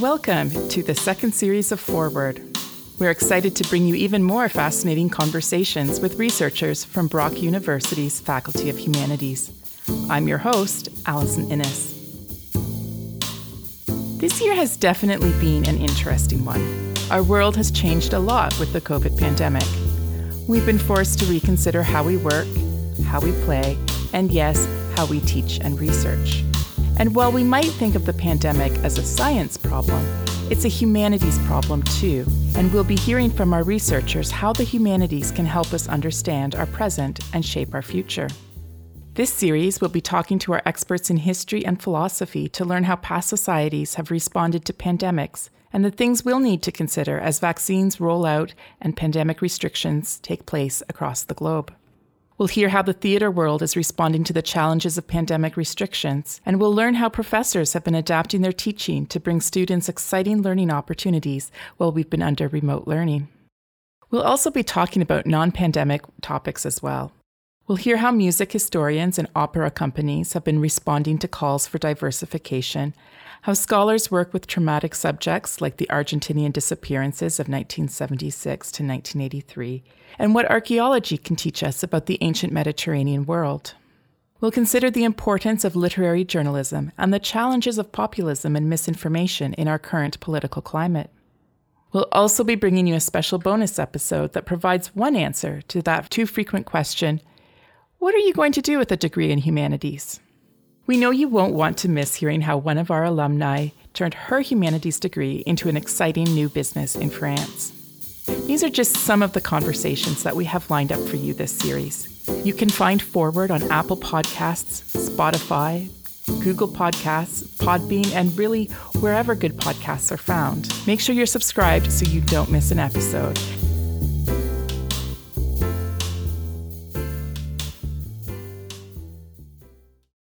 Welcome to the second series of Forward. We're excited to bring you even more fascinating conversations with researchers from Brock University's Faculty of Humanities. I'm your host, Allison Innes. This year has definitely been an interesting one. Our world has changed a lot with the COVID pandemic. We've been forced to reconsider how we work, how we play, and yes, how we teach and research. And while we might think of the pandemic as a science problem, it's a humanities problem too, and we'll be hearing from our researchers how the humanities can help us understand our present and shape our future. This series will be talking to our experts in history and philosophy to learn how past societies have responded to pandemics and the things we'll need to consider as vaccines roll out and pandemic restrictions take place across the globe. We'll hear how the theater world is responding to the challenges of pandemic restrictions, and we'll learn how professors have been adapting their teaching to bring students exciting learning opportunities while we've been under remote learning. We'll also be talking about non pandemic topics as well. We'll hear how music historians and opera companies have been responding to calls for diversification how scholars work with traumatic subjects like the Argentinian disappearances of 1976 to 1983, and what archaeology can teach us about the ancient Mediterranean world. We'll consider the importance of literary journalism and the challenges of populism and misinformation in our current political climate. We'll also be bringing you a special bonus episode that provides one answer to that too frequent question What are you going to do with a degree in humanities? We know you won't want to miss hearing how one of our alumni turned her humanities degree into an exciting new business in France. These are just some of the conversations that we have lined up for you this series. You can find Forward on Apple Podcasts, Spotify, Google Podcasts, Podbean, and really wherever good podcasts are found. Make sure you're subscribed so you don't miss an episode.